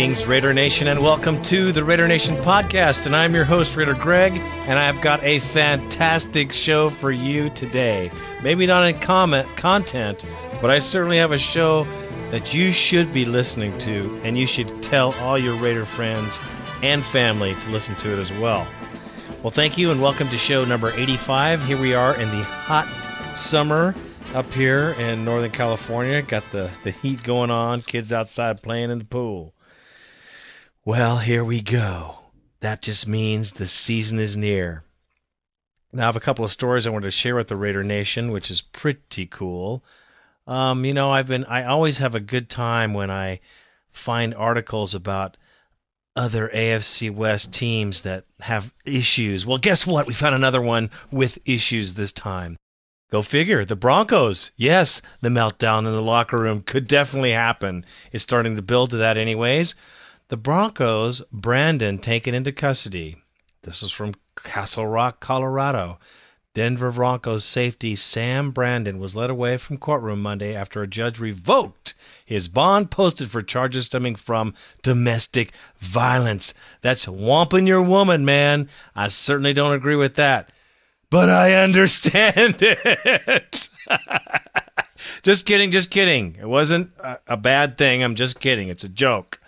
Greetings, Raider Nation, and welcome to the Raider Nation podcast. And I'm your host, Raider Greg, and I've got a fantastic show for you today. Maybe not in comment content, but I certainly have a show that you should be listening to, and you should tell all your Raider friends and family to listen to it as well. Well, thank you, and welcome to show number 85. Here we are in the hot summer up here in Northern California. Got the, the heat going on, kids outside playing in the pool. Well, here we go. That just means the season is near. Now, I have a couple of stories I wanted to share with the Raider Nation, which is pretty cool. Um, you know, I've been, I always have a good time when I find articles about other AFC West teams that have issues. Well, guess what? We found another one with issues this time. Go figure. The Broncos. Yes, the meltdown in the locker room could definitely happen. It's starting to build to that, anyways. The Broncos, Brandon taken into custody. This is from Castle Rock, Colorado. Denver Broncos safety Sam Brandon was led away from courtroom Monday after a judge revoked his bond posted for charges stemming from domestic violence. That's whomping your woman, man. I certainly don't agree with that but I understand it. just kidding, just kidding. It wasn't a, a, bad thing. I'm just kidding. It's a joke.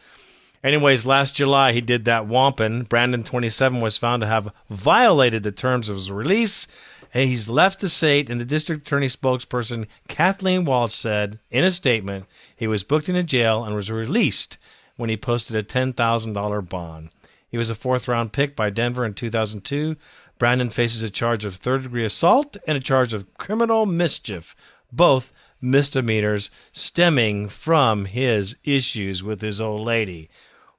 Anyways, last July he did that wampin. Brandon 27 was found to have violated the terms of his release. He's left the state, and the district attorney spokesperson Kathleen Walsh said in a statement he was booked into jail and was released when he posted a $10,000 bond. He was a fourth round pick by Denver in 2002, Brandon faces a charge of third degree assault and a charge of criminal mischief, both misdemeanors stemming from his issues with his old lady.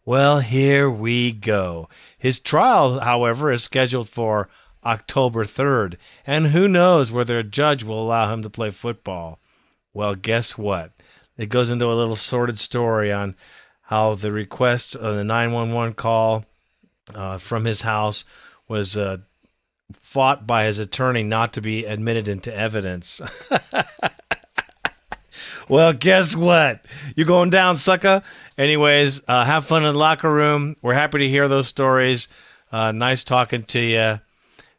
Well, here we go. His trial, however, is scheduled for October 3rd, and who knows whether a judge will allow him to play football. Well, guess what? It goes into a little sordid story on how the request of the 911 call uh, from his house was uh, fought by his attorney not to be admitted into evidence. well, guess what? You're going down, sucker. Anyways, uh, have fun in the locker room. We're happy to hear those stories. Uh, nice talking to you.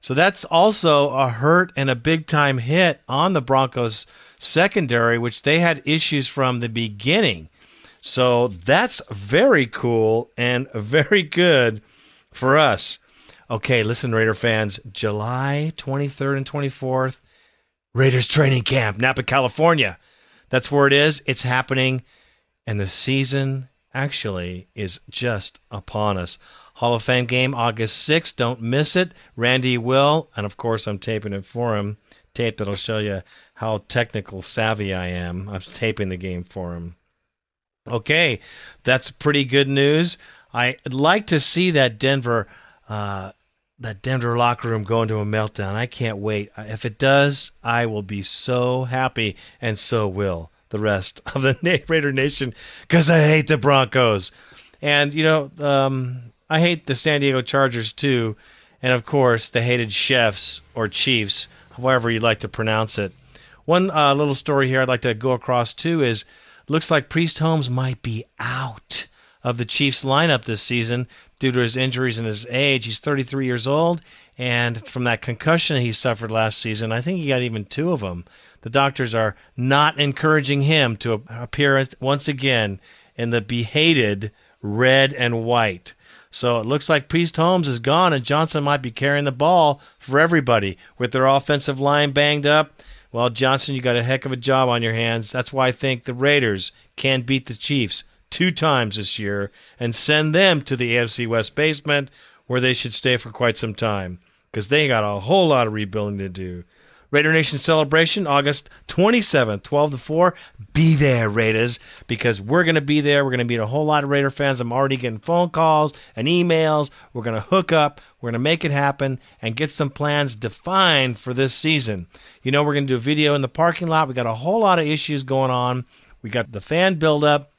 So that's also a hurt and a big time hit on the Broncos secondary, which they had issues from the beginning. So that's very cool and very good for us. Okay, listen, Raider fans, July 23rd and 24th, Raiders training camp, Napa, California. That's where it is. It's happening. And the season actually is just upon us. Hall of Fame game, August 6th. Don't miss it. Randy will. And of course, I'm taping it for him. Tape that'll show you how technical savvy I am. I'm taping the game for him. Okay, that's pretty good news. I'd like to see that Denver uh, that Denver locker room go into a meltdown. I can't wait. If it does, I will be so happy, and so will the rest of the Raider Nation because I hate the Broncos. And, you know, um, I hate the San Diego Chargers too. And of course, the hated Chefs or Chiefs, however you'd like to pronounce it. One uh, little story here I'd like to go across too is looks like Priest Holmes might be out of the Chiefs lineup this season due to his injuries and his age. He's 33 years old, and from that concussion he suffered last season, I think he got even two of them. The doctors are not encouraging him to appear once again in the behated red and white. So it looks like Priest Holmes is gone, and Johnson might be carrying the ball for everybody with their offensive line banged up. Well, Johnson, you got a heck of a job on your hands. That's why I think the Raiders can beat the Chiefs two times this year and send them to the AFC West basement where they should stay for quite some time because they got a whole lot of rebuilding to do. Raider Nation celebration August 27th, 12 to 4. Be there, Raiders, because we're going to be there. We're going to meet a whole lot of Raider fans. I'm already getting phone calls and emails. We're going to hook up. We're going to make it happen and get some plans defined for this season. You know, we're going to do a video in the parking lot. We got a whole lot of issues going on. We got the fan buildup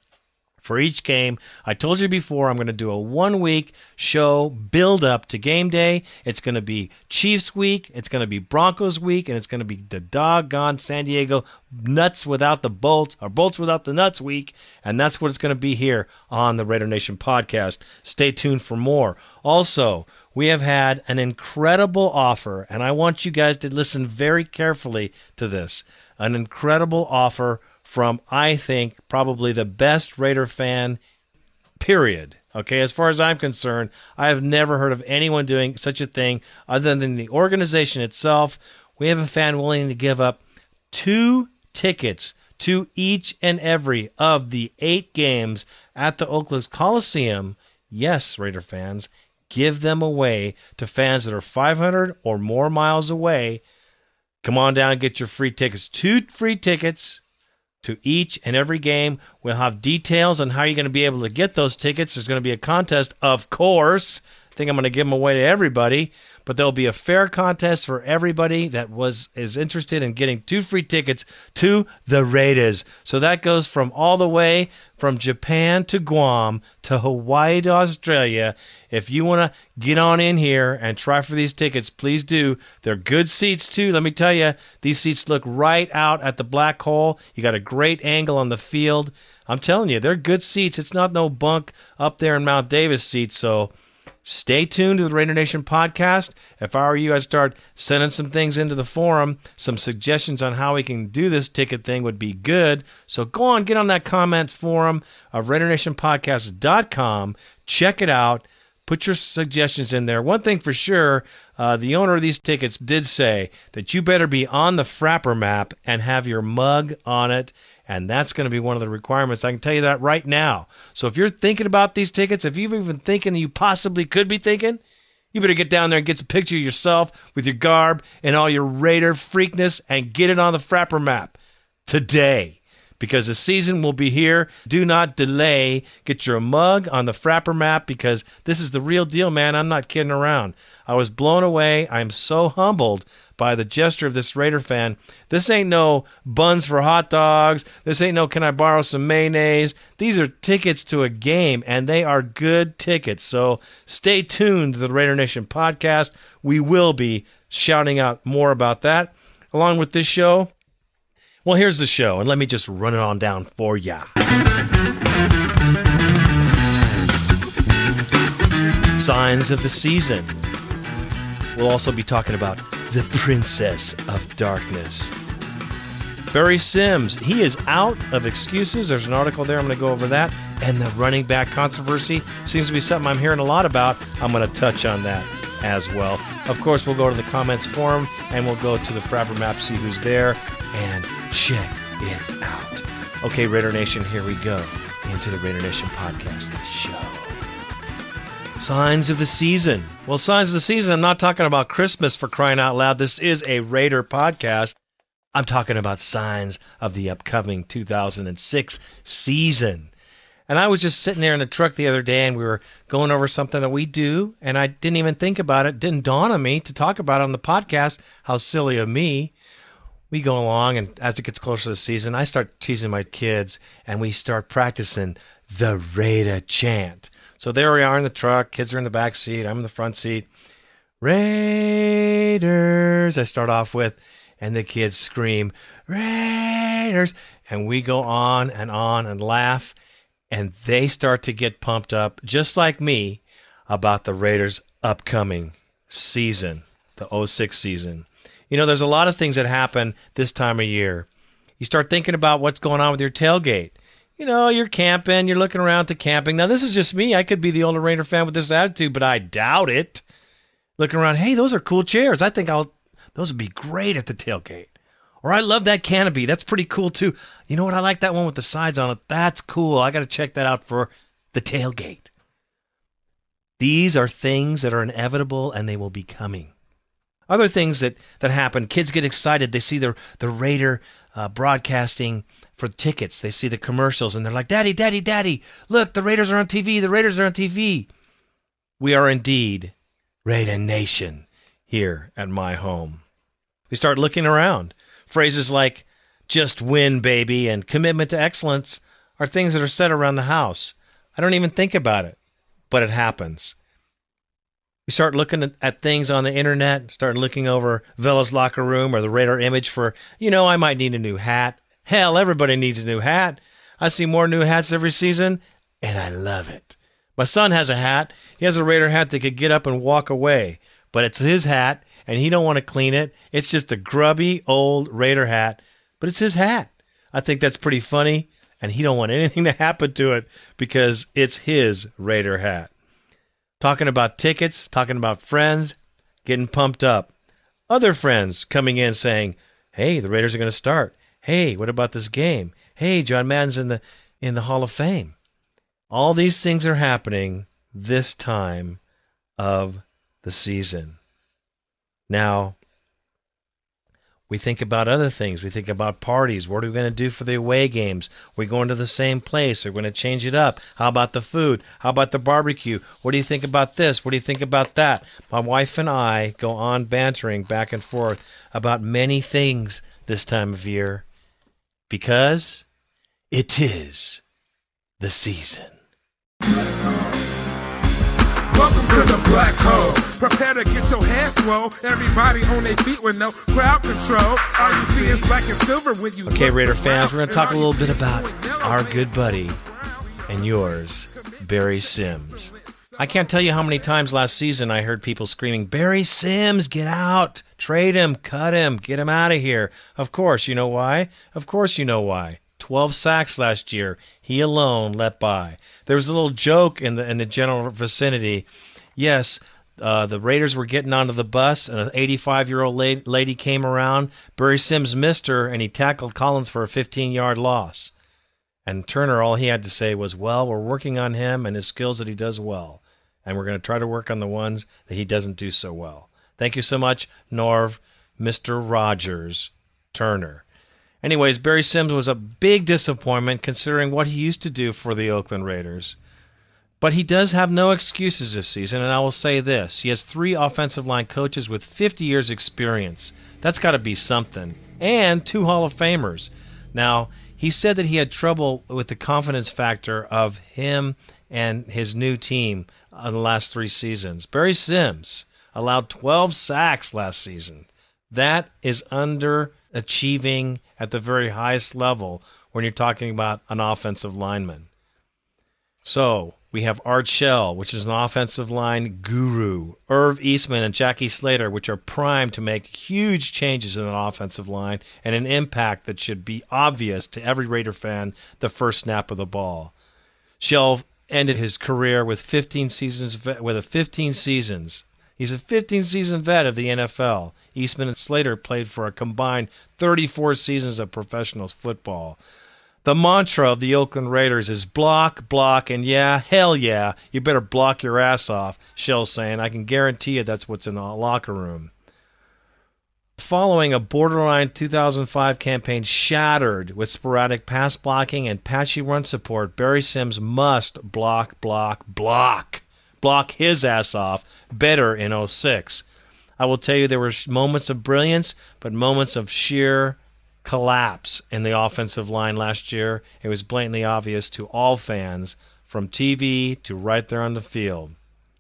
for each game. I told you before, I'm going to do a one week show build up to game day. It's going to be Chiefs week, it's going to be Broncos week, and it's going to be the doggone San Diego nuts without the bolts or bolts without the nuts week. And that's what it's going to be here on the Raider Nation podcast. Stay tuned for more. Also, we have had an incredible offer, and I want you guys to listen very carefully to this. An incredible offer from, I think, probably the best Raider fan, period. Okay, as far as I'm concerned, I have never heard of anyone doing such a thing other than the organization itself. We have a fan willing to give up two tickets to each and every of the eight games at the Oakland Coliseum. Yes, Raider fans, give them away to fans that are 500 or more miles away. Come on down and get your free tickets. Two free tickets to each and every game. We'll have details on how you're going to be able to get those tickets. There's going to be a contest, of course. I think I'm going to give them away to everybody but there'll be a fair contest for everybody that was is interested in getting two free tickets to the Raiders. So that goes from all the way from Japan to Guam to Hawaii to Australia. If you want to get on in here and try for these tickets, please do. They're good seats too. Let me tell you, these seats look right out at the black hole. You got a great angle on the field. I'm telling you, they're good seats. It's not no bunk up there in Mount Davis seats. So Stay tuned to the Raider Nation podcast. If I were you, I'd start sending some things into the forum. Some suggestions on how we can do this ticket thing would be good. So go on, get on that comment forum of RaiderNationPodcast.com. Check it out. Put your suggestions in there. One thing for sure, uh, the owner of these tickets did say that you better be on the Frappr map and have your mug on it and that's going to be one of the requirements. I can tell you that right now. So if you're thinking about these tickets, if you've even thinking you possibly could be thinking, you better get down there and get a picture of yourself with your garb and all your Raider freakness and get it on the Frappr map today because the season will be here. Do not delay. Get your mug on the Frappr map because this is the real deal, man. I'm not kidding around. I was blown away. I'm so humbled by the gesture of this Raider fan. This ain't no buns for hot dogs. This ain't no can I borrow some mayonnaise. These are tickets to a game, and they are good tickets. So stay tuned to the Raider Nation podcast. We will be shouting out more about that along with this show. Well, here's the show, and let me just run it on down for ya. Signs of the season. We'll also be talking about the Princess of Darkness. Barry Sims, he is out of excuses. There's an article there. I'm going to go over that. And the running back controversy seems to be something I'm hearing a lot about. I'm going to touch on that as well. Of course, we'll go to the comments forum and we'll go to the Frappr map, see who's there, and check it out. Okay, Raider Nation, here we go into the Raider Nation podcast show. Signs of the season. Well, signs of the season, I'm not talking about Christmas for crying out loud. This is a Raider podcast. I'm talking about signs of the upcoming 2006 season. And I was just sitting there in the truck the other day and we were going over something that we do. And I didn't even think about it, didn't dawn on me to talk about it on the podcast. How silly of me. We go along, and as it gets closer to the season, I start teasing my kids and we start practicing the Raider chant. So there we are in the truck. Kids are in the back seat. I'm in the front seat. Raiders, I start off with, and the kids scream, Raiders. And we go on and on and laugh. And they start to get pumped up, just like me, about the Raiders' upcoming season, the 06 season. You know, there's a lot of things that happen this time of year. You start thinking about what's going on with your tailgate you know, you're camping, you're looking around to camping. Now, this is just me. I could be the older Raider fan with this attitude, but I doubt it. Looking around, hey, those are cool chairs. I think I'll, those would be great at the tailgate. Or I love that canopy. That's pretty cool too. You know what? I like that one with the sides on it. That's cool. I got to check that out for the tailgate. These are things that are inevitable and they will be coming. Other things that, that happen, kids get excited. They see the, the Raider uh, broadcasting for tickets. They see the commercials and they're like, Daddy, Daddy, Daddy, look, the Raiders are on TV. The Raiders are on TV. We are indeed Raider Nation here at my home. We start looking around. Phrases like, just win, baby, and commitment to excellence are things that are said around the house. I don't even think about it, but it happens. We start looking at things on the internet, start looking over Villa's locker room or the Raider image for, you know, I might need a new hat. Hell, everybody needs a new hat. I see more new hats every season, and I love it. My son has a hat. He has a Raider hat that could get up and walk away, but it's his hat, and he don't want to clean it. It's just a grubby old Raider hat, but it's his hat. I think that's pretty funny, and he don't want anything to happen to it because it's his Raider hat. Talking about tickets, talking about friends, getting pumped up. Other friends coming in saying, "Hey, the Raiders are going to start. Hey, what about this game? Hey, John Madden's in the in the Hall of Fame." All these things are happening this time of the season. Now, we think about other things. We think about parties. What are we going to do for the away games? We're going to the same place. We're going to change it up. How about the food? How about the barbecue? What do you think about this? What do you think about that? My wife and I go on bantering back and forth about many things this time of year because it is the season. Welcome to the black hole. Prepare to get your hair swole. Everybody on their feet with no crowd control. All you see is black and silver when you. Okay, Raider fans, we're going to talk a little bit about our good buddy and yours, Barry Sims. I can't tell you how many times last season I heard people screaming, Barry Sims, get out, trade him, cut him, get him out of here. Of course, you know why? Of course, you know why. 12 sacks last year, he alone let by. There was a little joke in the in the general vicinity. Yes, uh, the Raiders were getting onto the bus, and an 85 year old lady came around. Barry Sims missed her, and he tackled Collins for a 15 yard loss. And Turner, all he had to say was, Well, we're working on him and his skills that he does well. And we're going to try to work on the ones that he doesn't do so well. Thank you so much, Norv, Mr. Rogers, Turner. Anyways, Barry Sims was a big disappointment considering what he used to do for the Oakland Raiders. But he does have no excuses this season, and I will say this. He has three offensive line coaches with 50 years' experience. That's got to be something. And two Hall of Famers. Now, he said that he had trouble with the confidence factor of him and his new team in the last three seasons. Barry Sims allowed 12 sacks last season. That is underachieving at the very highest level when you're talking about an offensive lineman. So we have Art Shell, which is an offensive line guru, Irv Eatman and Jackie Slater, which are primed to make huge changes in an offensive line and an impact that should be obvious to every Raider fan the first snap of the ball. Shell ended his career with 15 seasons with a 15 seasons. He's a 15 season vet of the NFL. Eatman and Slater played for a combined 34 seasons of professional football. The mantra of the Oakland Raiders is block, block, and yeah, hell yeah, you better block your ass off, Shell's saying. I can guarantee you that's what's in the locker room. Following a borderline 2005 campaign shattered with sporadic pass blocking and patchy run support, Barry Sims must block, block, block. Block his ass off better in 06. I will tell you there were moments of brilliance, but moments of sheer collapse in the offensive line last year. It was blatantly obvious to all fans, from TV to right there on the field.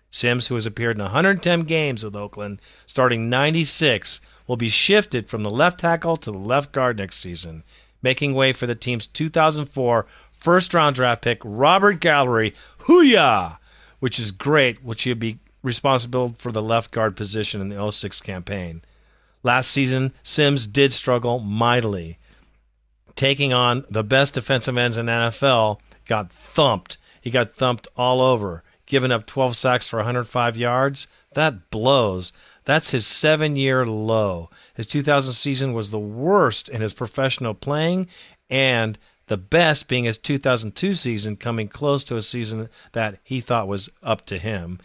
Sims, who has appeared in 110 games with Oakland, starting 96, will be shifted from the left tackle to the left guard next season, making way for the team's 2004 first round draft pick, Robert Gallery. Hooyah! Which is great, which he'll be responsible for the left guard position in the 06 campaign. Last season, Sims did struggle mightily. Taking on the best defensive ends in NFL, got thumped. He got thumped all over, giving up 12 sacks for 105 yards. That blows. That's his seven year low. His 2000 season was the worst in his professional playing, and the best being his 2002 season, coming close to a season that he thought was up to him.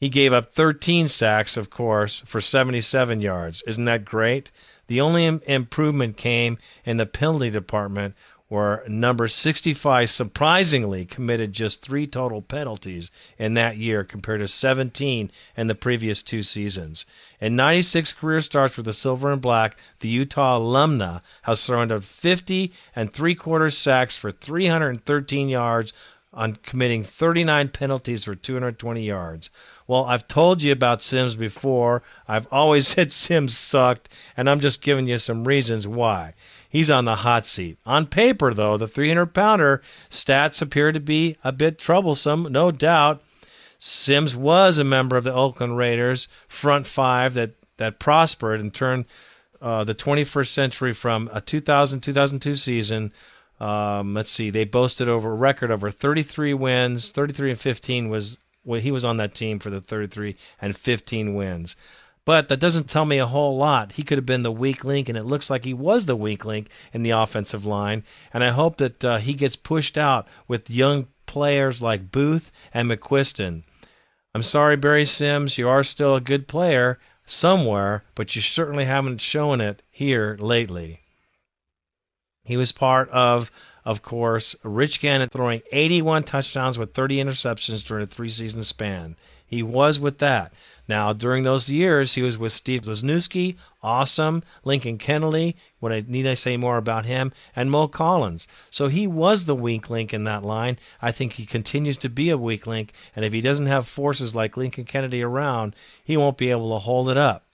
He gave up 13 sacks, of course, for 77 yards. Isn't that great? The only Im- improvement came in the penalty department, where number 65 surprisingly committed just three total penalties in that year compared to 17 in the previous two seasons. In 96 career starts with the Silver and Black, the Utah alumna has surrendered 50 and three quarter sacks for 313 yards on committing 39 penalties for 220 yards. Well, I've told you about Sims before. I've always said Sims sucked, and I'm just giving you some reasons why. He's on the hot seat. On paper, though, the 300 pounder stats appear to be a bit troublesome, no doubt. Sims was a member of the Oakland Raiders front five that, that prospered and turned uh, the 21st century from a 2000 2002 season. Um, let's see, they boasted over a record over 33 wins. 33 and 15 was well, he was on that team for the 33 and 15 wins. But that doesn't tell me a whole lot. He could have been the weak link, and it looks like he was the weak link in the offensive line. And I hope that uh, he gets pushed out with young players like Boothe and McQuistan. I'm sorry, Barry Sims, you are still a good player somewhere, but you certainly haven't shown it here lately. He was part of, of course, Rich Gannon throwing 81 touchdowns with 30 interceptions during a three season span. He was with that. Now, during those years, he was with Steve Wisniewski, awesome, Lincoln Kennedy, what I need I say more about him, and Mo Collins. So he was the weak link in that line. I think he continues to be a weak link, and if he doesn't have forces like Lincoln Kennedy around, he won't be able to hold it up.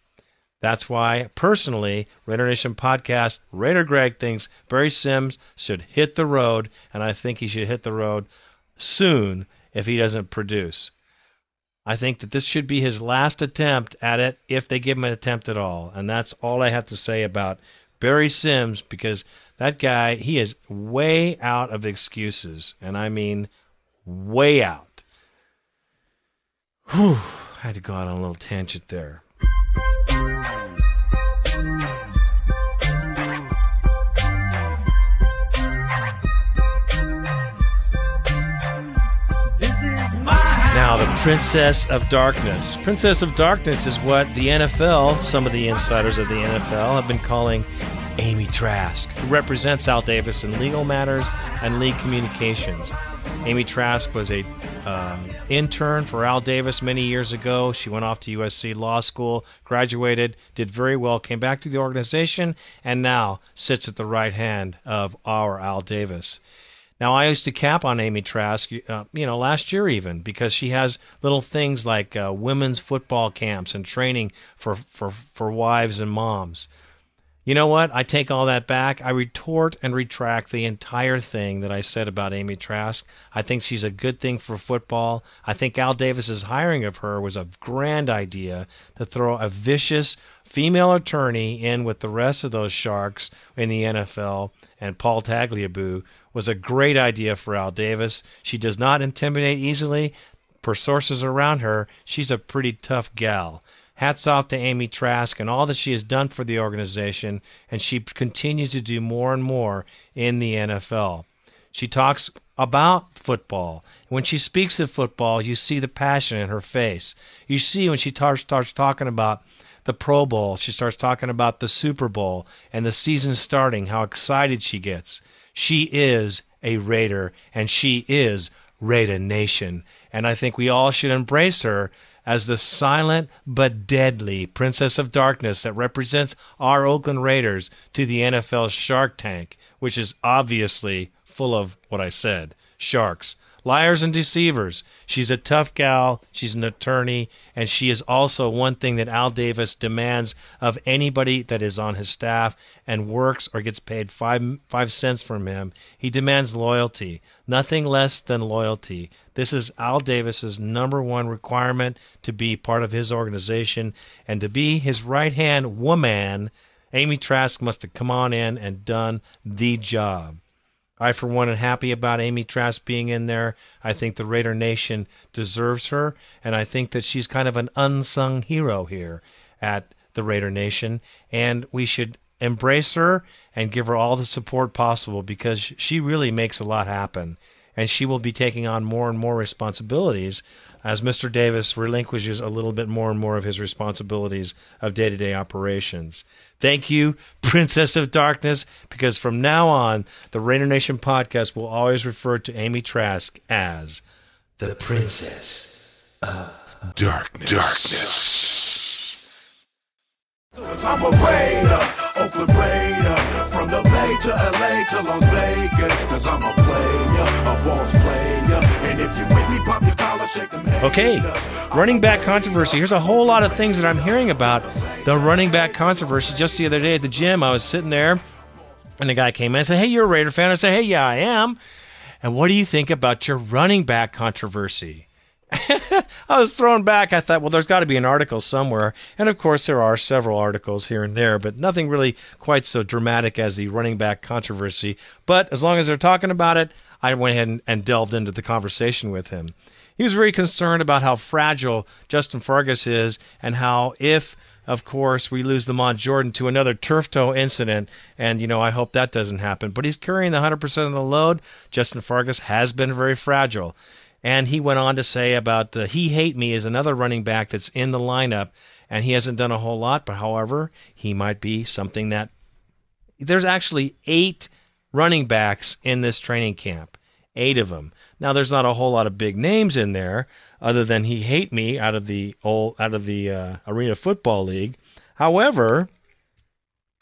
That's why, personally, Raider Nation podcast, Raider Greg thinks Barry Sims should hit the road, and I think he should hit the road soon if he doesn't produce. I think that this should be his last attempt at it if they give him an attempt at all. And that's all I have to say about Barry Sims because that guy, he is way out of excuses. And I mean, way out. Whew, I had to go out on a little tangent there. Now, the Princess of Darkness. Princess of Darkness is what the NFL, some of the insiders of the NFL, have been calling Amy Trask, who represents Al Davis in legal matters and league communications. Amy Trask was a um, intern for Al Davis many years ago. She went off to USC Law School, graduated, did very well, came back to the organization, and now sits at the right hand of our Al Davis. Now, I used to cap on Amy Trask, uh, you know, last year even, because she has little things like uh, women's football camps and training for, for, for wives and moms. You know what? I take all that back. I retort and retract the entire thing that I said about Amy Trask. I think she's a good thing for football. I think Al Davis's hiring of her was a grand idea to throw a vicious female attorney in with the rest of those sharks in the NFL and Paul Tagliabue was a great idea for Al Davis. She does not intimidate easily. Per sources around her, she's a pretty tough gal. Hats off to Amy Trask and all that she has done for the organization, and she continues to do more and more in the NFL. She talks about football. When she speaks of football, you see the passion in her face. You see when she starts, starts talking about the Pro Bowl, she starts talking about the Super Bowl and the season starting, how excited she gets. She is a Raider, and she is Raider Nation. And I think we all should embrace her as the silent but deadly Princess of Darkness that represents our Oakland Raiders to the NFL Shark Tank, which is obviously full of what I said sharks liars and deceivers. She's a tough gal, she's an attorney, and she is also one thing that Al Davis demands of anybody that is on his staff and works or gets paid five five cents from him. He demands loyalty, nothing less than loyalty. This is Al Davis's number one requirement to be part of his organization and to be his right hand woman. Amy Trask must have come on in and done the job. I, for one, am happy about Amy Trask being in there. I think the Raider Nation deserves her, and I think that she's kind of an unsung hero here at the Raider Nation, and we should embrace her and give her all the support possible because she really makes a lot happen. And she will be taking on more and more responsibilities as Mr. Davis relinquishes a little bit more and more of his responsibilities of day to day operations. Thank you, Princess of Darkness, because from now on, the Raider Nation podcast will always refer to Amy Trask as the Princess of Darkness. Darkness. I'm a Raider, Oakland Raider, from the Bay to LA to Las Vegas, cause I'm a player, a player, and if you with me, pop Okay, running back controversy. Here's a whole lot of things that I'm hearing about the running back controversy. Just the other day at the gym, I was sitting there, and the guy came in and said, Hey, you're a Raider fan. I said, Hey, yeah, I am. And what do you think about your running back controversy? I was thrown back. I thought, well, there's got to be an article somewhere. And of course, there are several articles here and there, but nothing really quite so dramatic as the running back controversy. But as long as they're talking about it, I went ahead and, and delved into the conversation with him. He was very concerned about how fragile Justin Fargas is and how if of course, we lose Lamont Jordan to another turf toe incident, and you know I hope that doesn't happen. But he's carrying the 100% of the load. Justin Fargas has been very fragile. And he went on to say about the He Hate Me is another running back that's in the lineup, and he hasn't done a whole lot, but however, he might be something that there's actually eight running backs in this training camp, eight of them. Now, there's not a whole lot of big names in there, other than He Hate Me out of the old out of the uh, Arena Football League. However,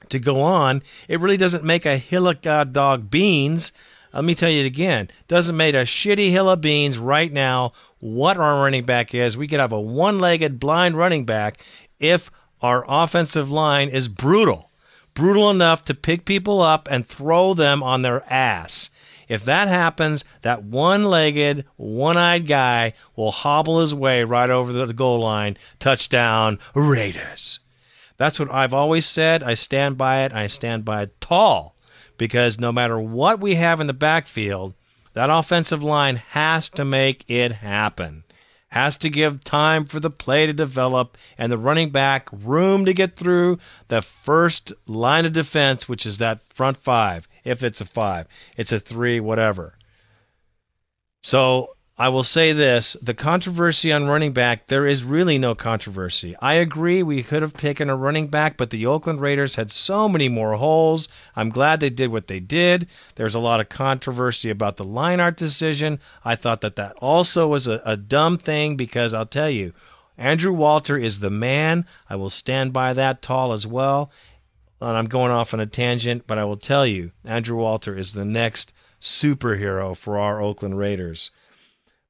to go on, it really doesn't make a hill of god dog beans let me tell you it again. Doesn't make a shitty hill of beans right now what our running back is. We could have a one legged blind running back if our offensive line is brutal. Brutal enough to pick people up and throw them on their ass. If that happens, that one legged, one eyed guy will hobble his way right over the goal line. Touchdown, Raiders. That's what I've always said. I stand by it. I stand by it tall because no matter what we have in the backfield, that offensive line has to make it happen. Has to give time for the play to develop and the running back room to get through the first line of defense, which is that front five. If it's a five, it's a three, whatever. So I will say this the controversy on running back, there is really no controversy. I agree we could have taken a running back, but the Oakland Raiders had so many more holes. I'm glad they did what they did. There's a lot of controversy about the Leinart decision. I thought that that also was a, a dumb thing because I'll tell you, Andrew Walter is the man. I will stand by that tall as well. And I'm going off on a tangent, but I will tell you, Andrew Walter is the next superhero for our Oakland Raiders.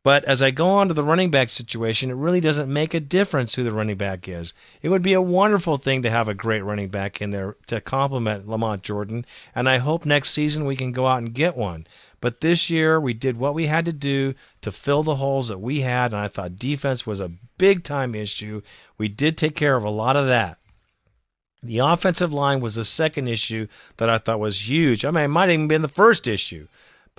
But as I go on to the running back situation, it really doesn't make a difference who the running back is. It would be a wonderful thing to have a great running back in there to complement Lamont Jordan, and I hope next season we can go out and get one. But this year we did what we had to do to fill the holes that we had, and I thought defense was a big time issue. We did take care of a lot of that. The offensive line was the second issue that I thought was huge. I mean, it might even been the first issue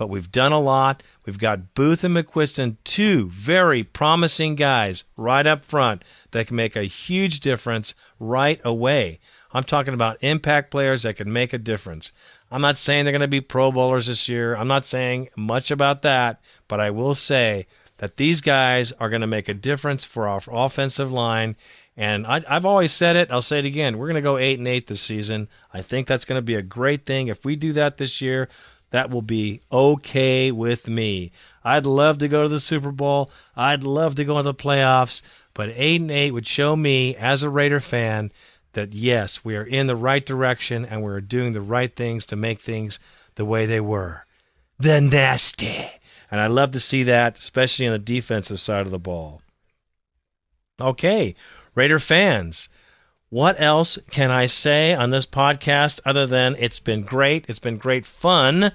but we've done a lot. We've got Boothe and McQuistan, two very promising guys right up front that can make a huge difference right away. I'm talking about impact players that can make a difference. I'm not saying they're going to be Pro Bowlers this year. I'm not saying much about that, but I will say that these guys are going to make a difference for our offensive line. And I, have always said it. I'll say it again. We're going to go eight and eight this season. I think that's going to be a great thing. If we do that this year, that will be okay with me. I'd love to go to the Super Bowl. I'd love to go into the playoffs, but 8 and 8 would show me as a Raider fan that yes, we are in the right direction and we're doing the right things to make things the way they were. The nasty. And I love to see that, especially on the defensive side of the ball. Okay, Raider fans, what else can I say on this podcast other than it's been great? It's been great fun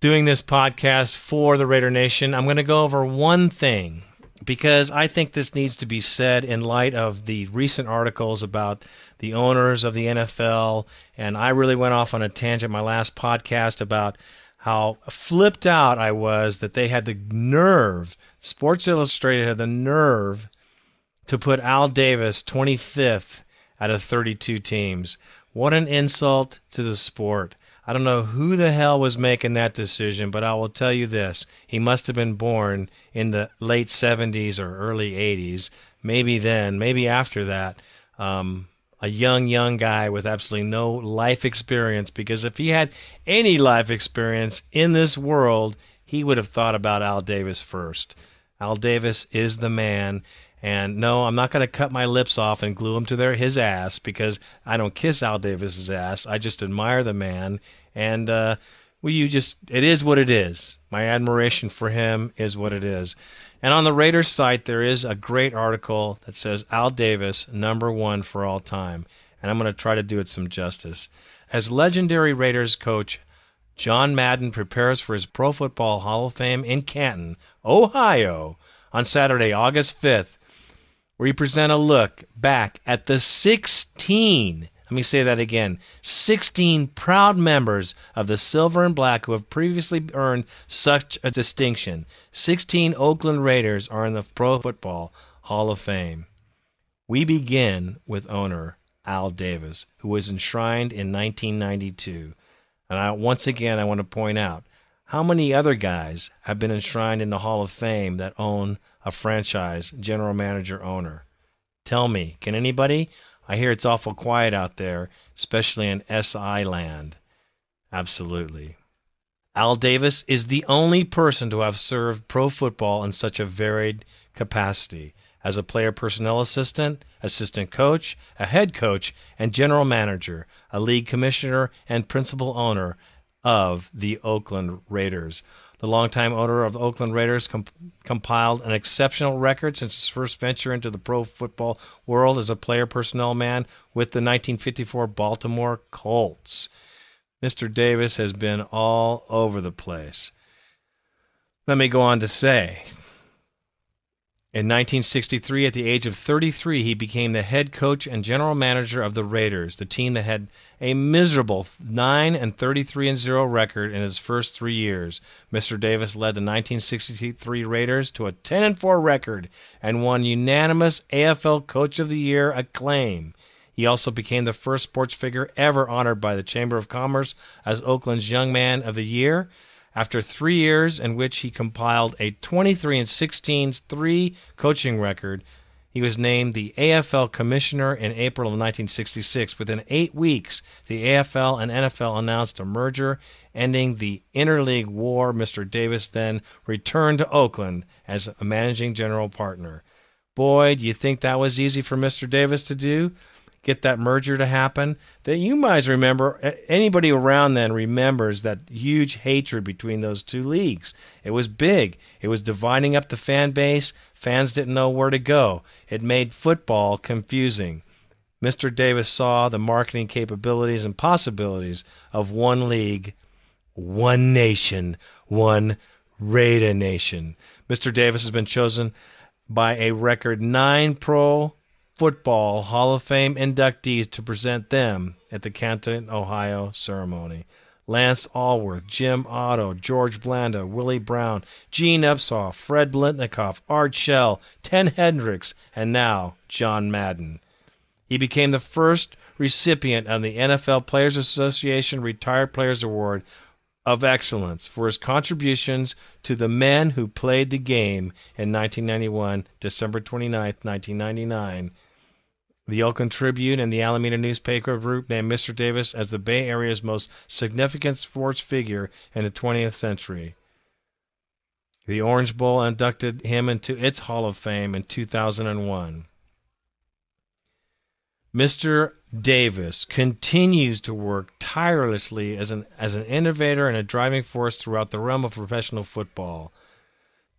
doing this podcast for the Raider Nation. I'm going to go over one thing because I think this needs to be said in light of the recent articles about the owners of the NFL. And I really went off on a tangent my last podcast about how flipped out I was that they had the nerve, Sports Illustrated had the nerve to put Al Davis 25th out of 32 teams. What an insult to the sport. I don't know who the hell was making that decision, but I will tell you this. He must have been born in the late 70s or early 80s. Maybe then, maybe after that. Um, a young, young guy with absolutely no life experience because if he had any life experience in this world, he would have thought about Al Davis first. Al Davis is the man. And no, I'm not going to cut my lips off and glue him to their his ass because I don't kiss Al Davis's ass. I just admire the man, and uh, well, you just it is what it is. My admiration for him is what it is. And on the Raiders site, there is a great article that says Al Davis, number one for all time. And I'm going to try to do it some justice. As legendary Raiders coach John Madden prepares for his Pro Football Hall of Fame in Canton, Ohio, on Saturday, August 5th, where he present a look back at the 16 let me say that again 16 proud members of the Silver and Black who have previously earned such a distinction. 16 Oakland Raiders are in the Pro Football Hall of Fame. We begin with owner Al Davis, who was enshrined in 1992. And I, once again, I want to point out how many other guys have been enshrined in the Hall of Fame that own a franchise, general manager, owner? Tell me, can anybody? I hear it's awful quiet out there, especially in SI land. Absolutely. Al Davis is the only person to have served pro football in such a varied capacity as a player personnel assistant, assistant coach, a head coach, and general manager, a league commissioner, and principal owner of the Oakland Raiders. The longtime owner of the Oakland Raiders comp- compiled an exceptional record since his first venture into the pro football world as a player personnel man with the 1954 Baltimore Colts. Mr. Davis has been all over the place. Let me go on to say in 1963, at the age of 33, he became the head coach and general manager of the Raiders, the team that had a miserable 9 and 33 and 0 record in his first 3 years. Mr. Davis led the 1963 Raiders to a 10 and 4 record and won unanimous AFL Coach of the Year acclaim. He also became the first sports figure ever honored by the Chamber of Commerce as Oakland's Young Man of the Year after three years in which he compiled a 23 and 16 three coaching record, he was named the AFL commissioner in April of 1966. Within eight weeks, the AFL and NFL announced a merger, ending the interleague war. Mr. Davis then returned to Oakland as a managing general partner. Boy, do you think that was easy for Mr. Davis to do? Get that merger to happen. That you might remember, anybody around then remembers that huge hatred between those two leagues. It was big. It was dividing up the fan base. Fans didn't know where to go. It made football confusing. Mr. Davis saw the marketing capabilities and possibilities of one league, one nation, one Raider Nation. Mr. Davis has been chosen by a record nine pro Football Hall of Fame inductees to present them at the Canton, Ohio ceremony. Lance Alworth, Jim Otto, George Blanda, Willie Brown, Gene Upshaw, Fred Biletnikoff, Art Shell, Ted Hendricks, and now John Madden. He became the first recipient of the NFL Players Association Retired Players Award of Excellence for his contributions to the men who played the game in 1991, December 29, 1999. The Oakland Tribune and the Alameda newspaper group named Mr. Davis as the Bay Area's most significant sports figure in the 20th century. The Orange Bowl inducted him into its Hall of Fame in 2001. Mr. Davis continues to work tirelessly as an as an innovator and a driving force throughout the realm of professional football.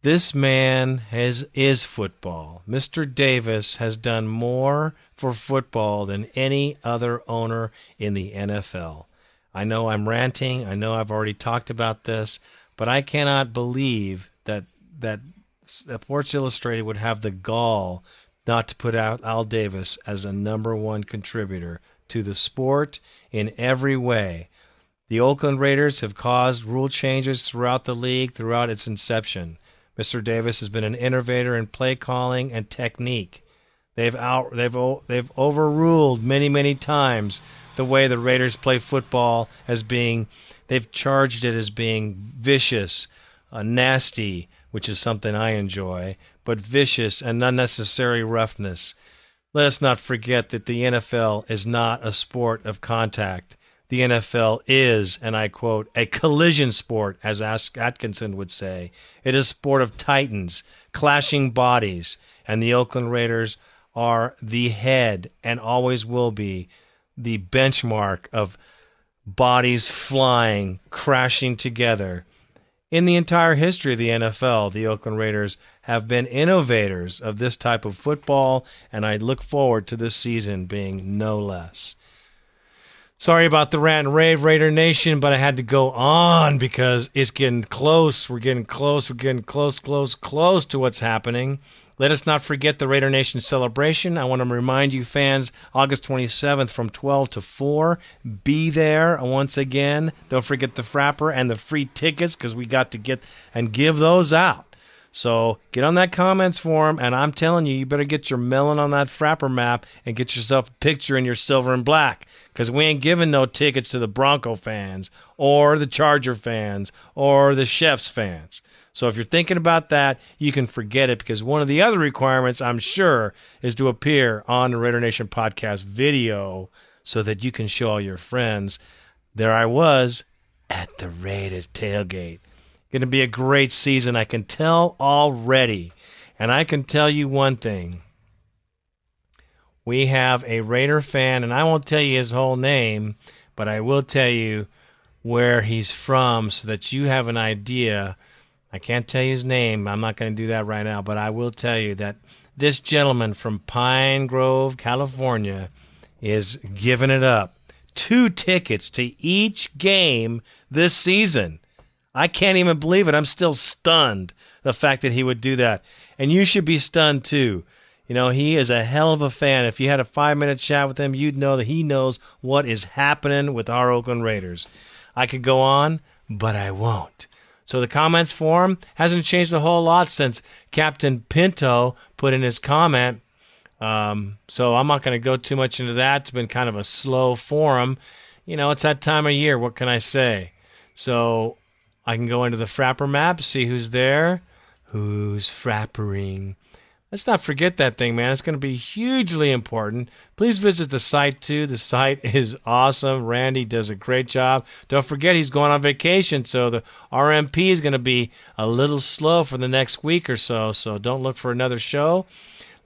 This man has is football. Mr. Davis has done more for football than any other owner in the NFL. I know I'm ranting. I know I've already talked about this, but I cannot believe that that Sports Illustrated would have the gall not to put out Al Davis as a number one contributor to the sport in every way. The Oakland Raiders have caused rule changes throughout the league throughout its inception. Mr. Davis has been an innovator in play calling and technique. They've out they've they've overruled many many times the way the Raiders play football as being they've charged it as being vicious, uh, nasty, which is something I enjoy, but vicious and unnecessary roughness. Let us not forget that the NFL is not a sport of contact. The NFL is, and I quote, a collision sport, as Atkinson would say. It is a sport of titans, clashing bodies, and the Oakland Raiders are the head and always will be the benchmark of bodies flying, crashing together. In the entire history of the NFL, the Oakland Raiders have been innovators of this type of football, and I look forward to this season being no less. Sorry about the rant and rave, Raider Nation, but I had to go on because it's getting close. We're getting close. We're getting close, close, close to what's happening. Let us not forget the Raider Nation celebration. I want to remind you, fans, August 27th from 12 to 4. Be there once again. Don't forget the Frappr and the free tickets because we got to get and give those out. So get on that comments form, and I'm telling you, you better get your melon on that Frappr map and get yourself a picture in your silver and black because we ain't giving no tickets to the Bronco fans or the Charger fans or the Chefs fans. So if you're thinking about that, you can forget it because one of the other requirements, I'm sure, is to appear on the Raider Nation podcast video so that you can show all your friends. There I was at the Raiders tailgate. Going to be a great season, I can tell already. And I can tell you one thing. We have a Raider fan, and I won't tell you his whole name, but I will tell you where he's from so that you have an idea I can't tell you his name. I'm not going to do that right now, but I will tell you that this gentleman from Pine Grove, California, is giving it up. Two tickets to each game this season. I can't even believe it. I'm still stunned the fact that he would do that. And you should be stunned too. You know, he is a hell of a fan. If you had a five minute chat with him, you'd know that he knows what is happening with our Oakland Raiders. I could go on, but I won't. So the comments form hasn't changed a whole lot since Captain Pinto put in his comment. Um, so I'm not going to go too much into that. It's been kind of a slow forum. You know, it's that time of year. What can I say? So I can go into the Frappr map, see who's there, who's frappering, Let's not forget that thing, man. It's going to be hugely important. Please visit the site too. The site is awesome. Randy does a great job. Don't forget he's going on vacation, so the RMP is going to be a little slow for the next week or so. So don't look for another show.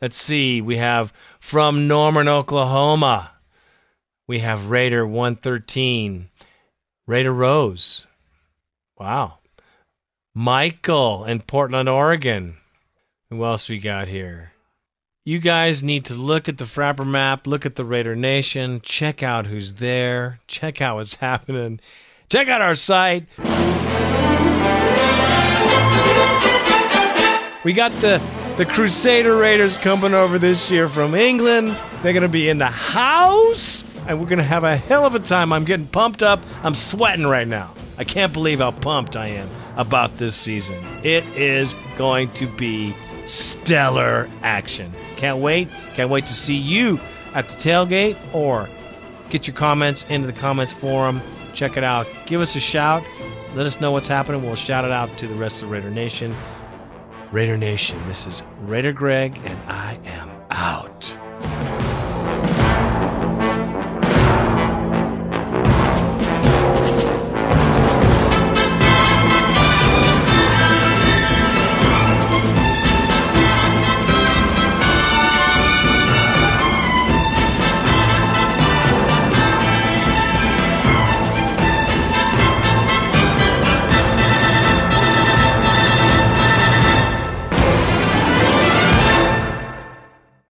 Let's see. We have from Norman, Oklahoma. We have Raider 113. Raider Rose. Wow. Michael in Portland, Oregon. Who else we got here? You guys need to look at the Frappr map, look at the Raider Nation, check out who's there, check out what's happening, check out our site. We got the the Crusader Raiders coming over this year from England. They're going to be in the house, and we're going to have a hell of a time. I'm getting pumped up. I'm sweating right now. I can't believe how pumped I am about this season. It is going to be stellar action. Can't wait. Can't wait to see you at the tailgate or get your comments into the comments forum. Check it out. Give us a shout. Let us know what's happening. We'll shout it out to the rest of Raider Nation. Raider Nation, this is Raider Greg, and I am out.